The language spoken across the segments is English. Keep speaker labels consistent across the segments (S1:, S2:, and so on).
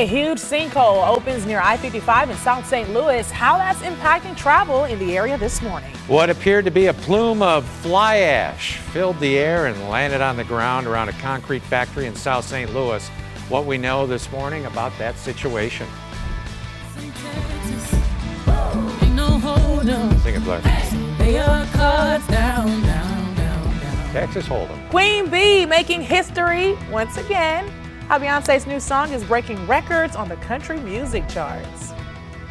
S1: A huge sinkhole opens near I-55 in South St. Louis. How that's impacting travel in the area this morning.
S2: What appeared to be a plume of fly ash filled the air and landed on the ground around a concrete factory in South St. Louis. What we know this morning about that situation. Sing it, Blair. Texas Hold'em.
S1: Queen Bee making history once again. How Beyonce's new song is breaking records on the country music charts.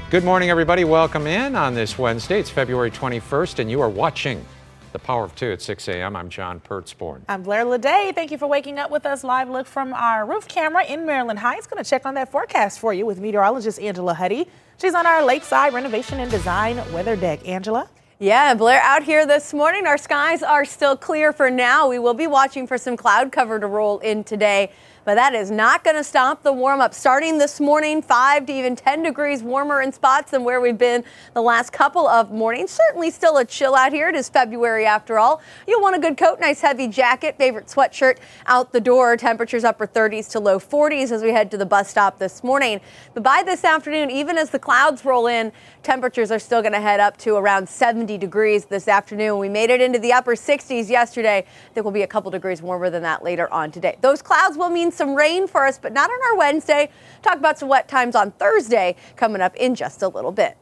S2: Good morning, everybody. Welcome in on this Wednesday. It's February 21st, and you are watching The Power of Two at 6 a.m. I'm John Pertzborn.
S1: I'm Blair Lede. Thank you for waking up with us. Live look from our roof camera in Maryland Heights. Going to check on that forecast for you with meteorologist Angela Hutti. She's on our lakeside renovation and design weather deck. Angela?
S3: Yeah, Blair, out here this morning, our skies are still clear for now. We will be watching for some cloud cover to roll in today but that is not going to stop the warm up. Starting this morning, 5 to even 10 degrees warmer in spots than where we've been the last couple of mornings. Certainly still a chill out here. It is February after all. You'll want a good coat, nice heavy jacket, favorite sweatshirt out the door. Temperatures upper 30s to low 40s as we head to the bus stop this morning. But by this afternoon, even as the clouds roll in, temperatures are still going to head up to around 70 degrees this afternoon. We made it into the upper 60s yesterday. There will be a couple degrees warmer than that later on today. Those clouds will mean some rain for us, but not on our Wednesday. Talk about some wet times on Thursday coming up in just a little bit.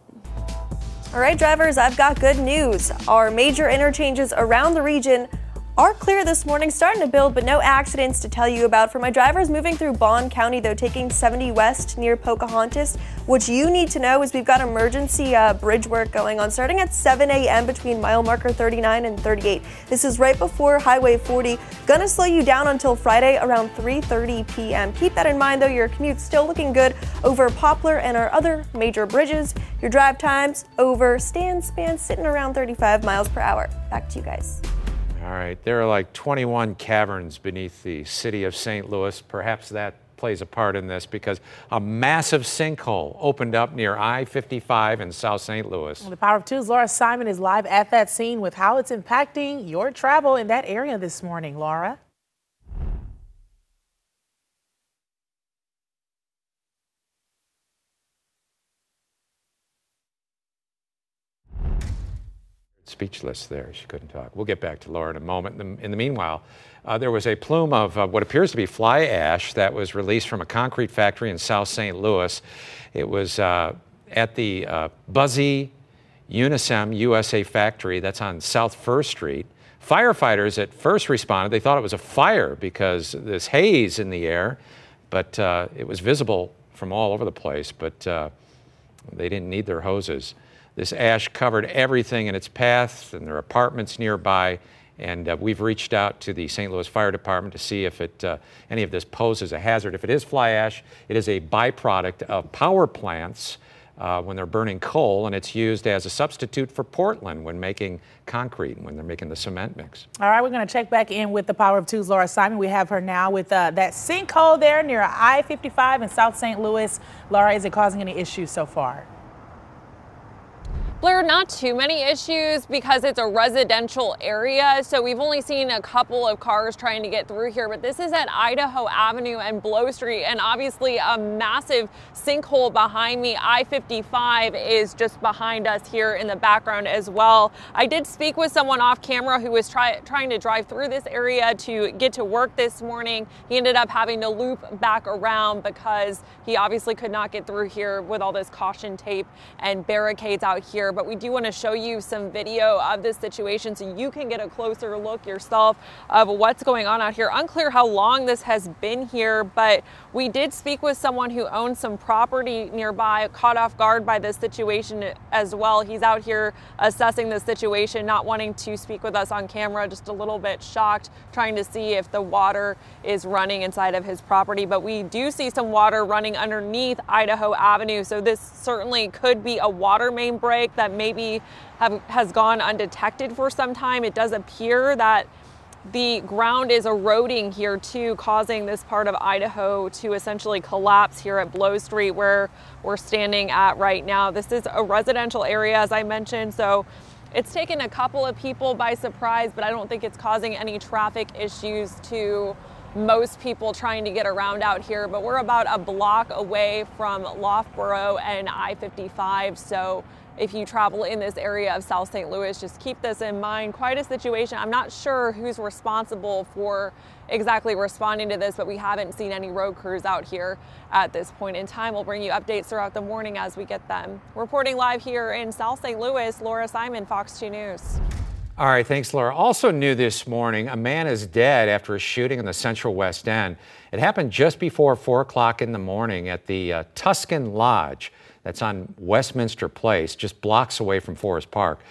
S3: All right, drivers, I've got good news. Our major interchanges around the region are clear this morning, starting to build, but no accidents to tell you about. For my drivers moving through Bond County, though, taking 70 west near Pocahontas, what you need to know is we've got emergency uh, bridge work going on starting at 7 a.m. between mile marker 39 and 38. This is right before Highway 40. Gonna slow you down until Friday around 3:30 p.m. Keep that in mind, though. Your commute's still looking good over Poplar and our other major bridges. Your drive times over Stan Span sitting around 35 miles per hour. Back to you guys.
S2: All right, there are like 21 caverns beneath the city of St. Louis. Perhaps that plays a part in this because a massive sinkhole opened up near I 55 in South St. Louis.
S1: Well, the Power of Two's Laura Simon is live at that scene with how it's impacting your travel in that area this morning. Laura?
S2: Speechless there. She couldn't talk. We'll get back to Laura in a moment. In the, in the meanwhile, uh, there was a plume of uh, what appears to be fly ash that was released from a concrete factory in South St. Louis. It was uh, at the uh, Buzzi Unicem USA factory that's on South First Street. Firefighters at first responded. They thought it was a fire because this haze in the air, but uh, it was visible from all over the place, but uh, they didn't need their hoses. This ash covered everything in its path, and there are apartments nearby. And uh, we've reached out to the St. Louis Fire Department to see if it, uh, any of this poses a hazard. If it is fly ash, it is a byproduct of power plants uh, when they're burning coal, and it's used as a substitute for Portland when making concrete, when they're making the cement mix.
S1: All right, we're going to check back in with the Power of Two's Laura Simon. We have her now with uh, that sinkhole there near I-55 in South St. Louis. Laura, is it causing any issues so far?
S4: Blair, not too many issues because it's a residential area. So we've only seen a couple of cars trying to get through here, but this is at Idaho Avenue and Blow Street. And obviously a massive sinkhole behind me. I-55 is just behind us here in the background as well. I did speak with someone off camera who was try, trying to drive through this area to get to work this morning. He ended up having to loop back around because he obviously could not get through here with all this caution tape and barricades out here here, but we do want to show you some video of this situation so you can get a closer look yourself of what's going on out here. Unclear how long this has been here, but we did speak with someone who owns some property nearby, caught off guard by this situation as well. He's out here assessing the situation, not wanting to speak with us on camera, just a little bit shocked, trying to see if the water is running inside of his property. But we do see some water running underneath Idaho Avenue, so this certainly could be a water main break that maybe have, has gone undetected for some time. It does appear that the ground is eroding here too, causing this part of Idaho to essentially collapse here at Blow Street where we're standing at right now. This is a residential area, as I mentioned, so it's taken a couple of people by surprise, but I don't think it's causing any traffic issues to most people trying to get around out here. But we're about a block away from Loughborough and I 55, so if you travel in this area of South St. Louis, just keep this in mind. Quite a situation. I'm not sure who's responsible for exactly responding to this, but we haven't seen any road crews out here at this point in time. We'll bring you updates throughout the morning as we get them. Reporting live here in South St. Louis, Laura Simon, Fox 2 News.
S2: All right, thanks, Laura. Also new this morning, a man is dead after a shooting in the Central West End. It happened just before 4 o'clock in the morning at the uh, Tuscan Lodge that's on Westminster Place, just blocks away from Forest Park.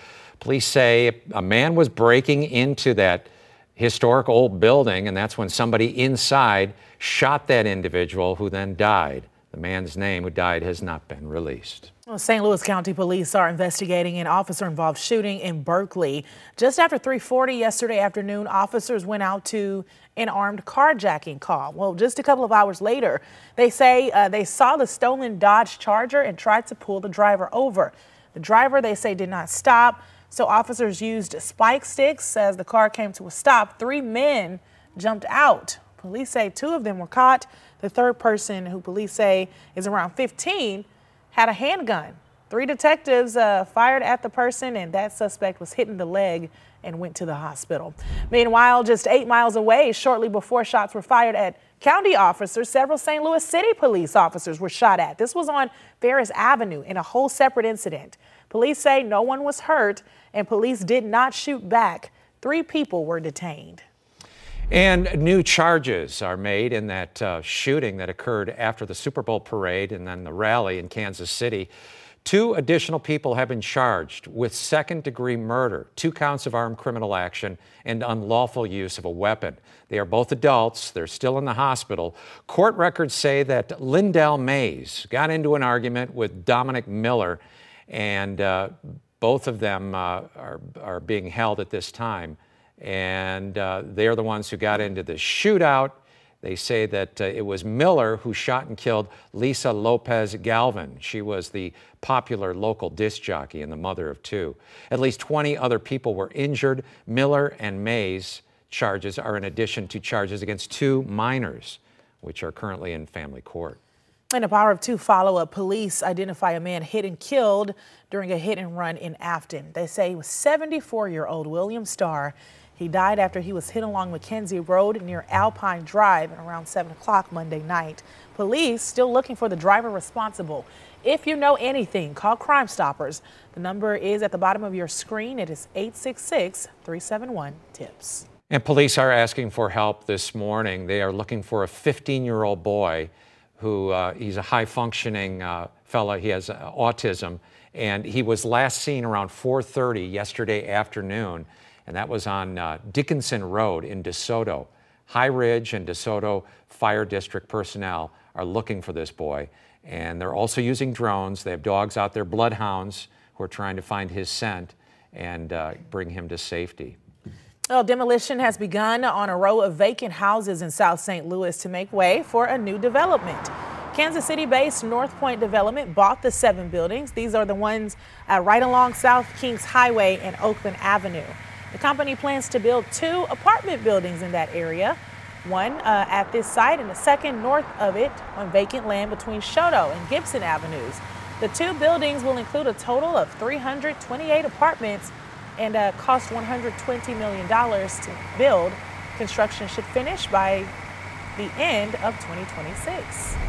S2: Police say a man was breaking into that historic old building, and that's when somebody inside shot that individual who then died. The man's name who died has not been released.
S1: Well, St. Louis County Police are investigating an officer-involved shooting in Berkeley. Just after 3:40 yesterday afternoon, officers went out to an armed carjacking call. Well, just a couple of hours later, they say uh, they saw the stolen Dodge Charger and tried to pull the driver over. The driver, they say, did not stop, so officers used spike sticks as the car came to a stop. Three men jumped out. Police say two of them were caught. The third person, who police say is around 15, had a handgun. Three detectives uh, fired at the person, and that suspect was hit in the leg and went to the hospital. Meanwhile, just eight miles away, shortly before shots were fired at county officers, several St. Louis City police officers were shot at. This was on Ferris Avenue in a whole separate incident. Police say no one was hurt, and police did not shoot back. Three people were detained.
S2: And new charges are made in that uh, shooting that occurred after the Super Bowl parade and then the rally in Kansas City. Two additional people have been charged with second degree murder, two counts of armed criminal action, and unlawful use of a weapon. They are both adults. They're still in the hospital. Court records say that Lyndell Mays got into an argument with Dominic Miller, and uh, both of them uh, are, are being held at this time and uh, they're the ones who got into the shootout. They say that uh, it was Miller who shot and killed Lisa Lopez Galvan. She was the popular local disc jockey and the mother of two. At least 20 other people were injured. Miller and Mays charges are in addition to charges against two minors, which are currently in family court.
S1: In a power of two follow up, police identify a man hit and killed during a hit and run in Affton. They say he was 74 year old William Starr. He died after he was hit along McKenzie Road near Alpine Drive at around 7 o'clock Monday night. Police still looking for the driver responsible. If you know anything, call Crime Stoppers. The number is at the bottom of your screen. It is 866 371 TIPS.
S2: And police are asking for help this morning. They are looking for a 15 year old boy who uh, he's a high functioning uh, fellow. He has uh, autism, and he was last seen around 4:30 yesterday afternoon and that was on uh, Dickinson Road in DeSoto. High Ridge and DeSoto Fire District personnel are looking for this boy, and they're also using drones. They have dogs out there, bloodhounds, who are trying to find his scent and uh, bring him to safety.
S1: Well, demolition has begun on a row of vacant houses in South St. Louis to make way for a new development. Kansas City-based North Point Development bought the seven buildings. These are the ones uh, right along South Kings Highway and Oakland Avenue. The company plans to build two apartment buildings in that area, one uh, at this site and the second north of it on vacant land between Chouteau and Gibson Avenues. The two buildings will include a total of 328 apartments and uh, cost $120 million to build. Construction should finish by the end of 2026.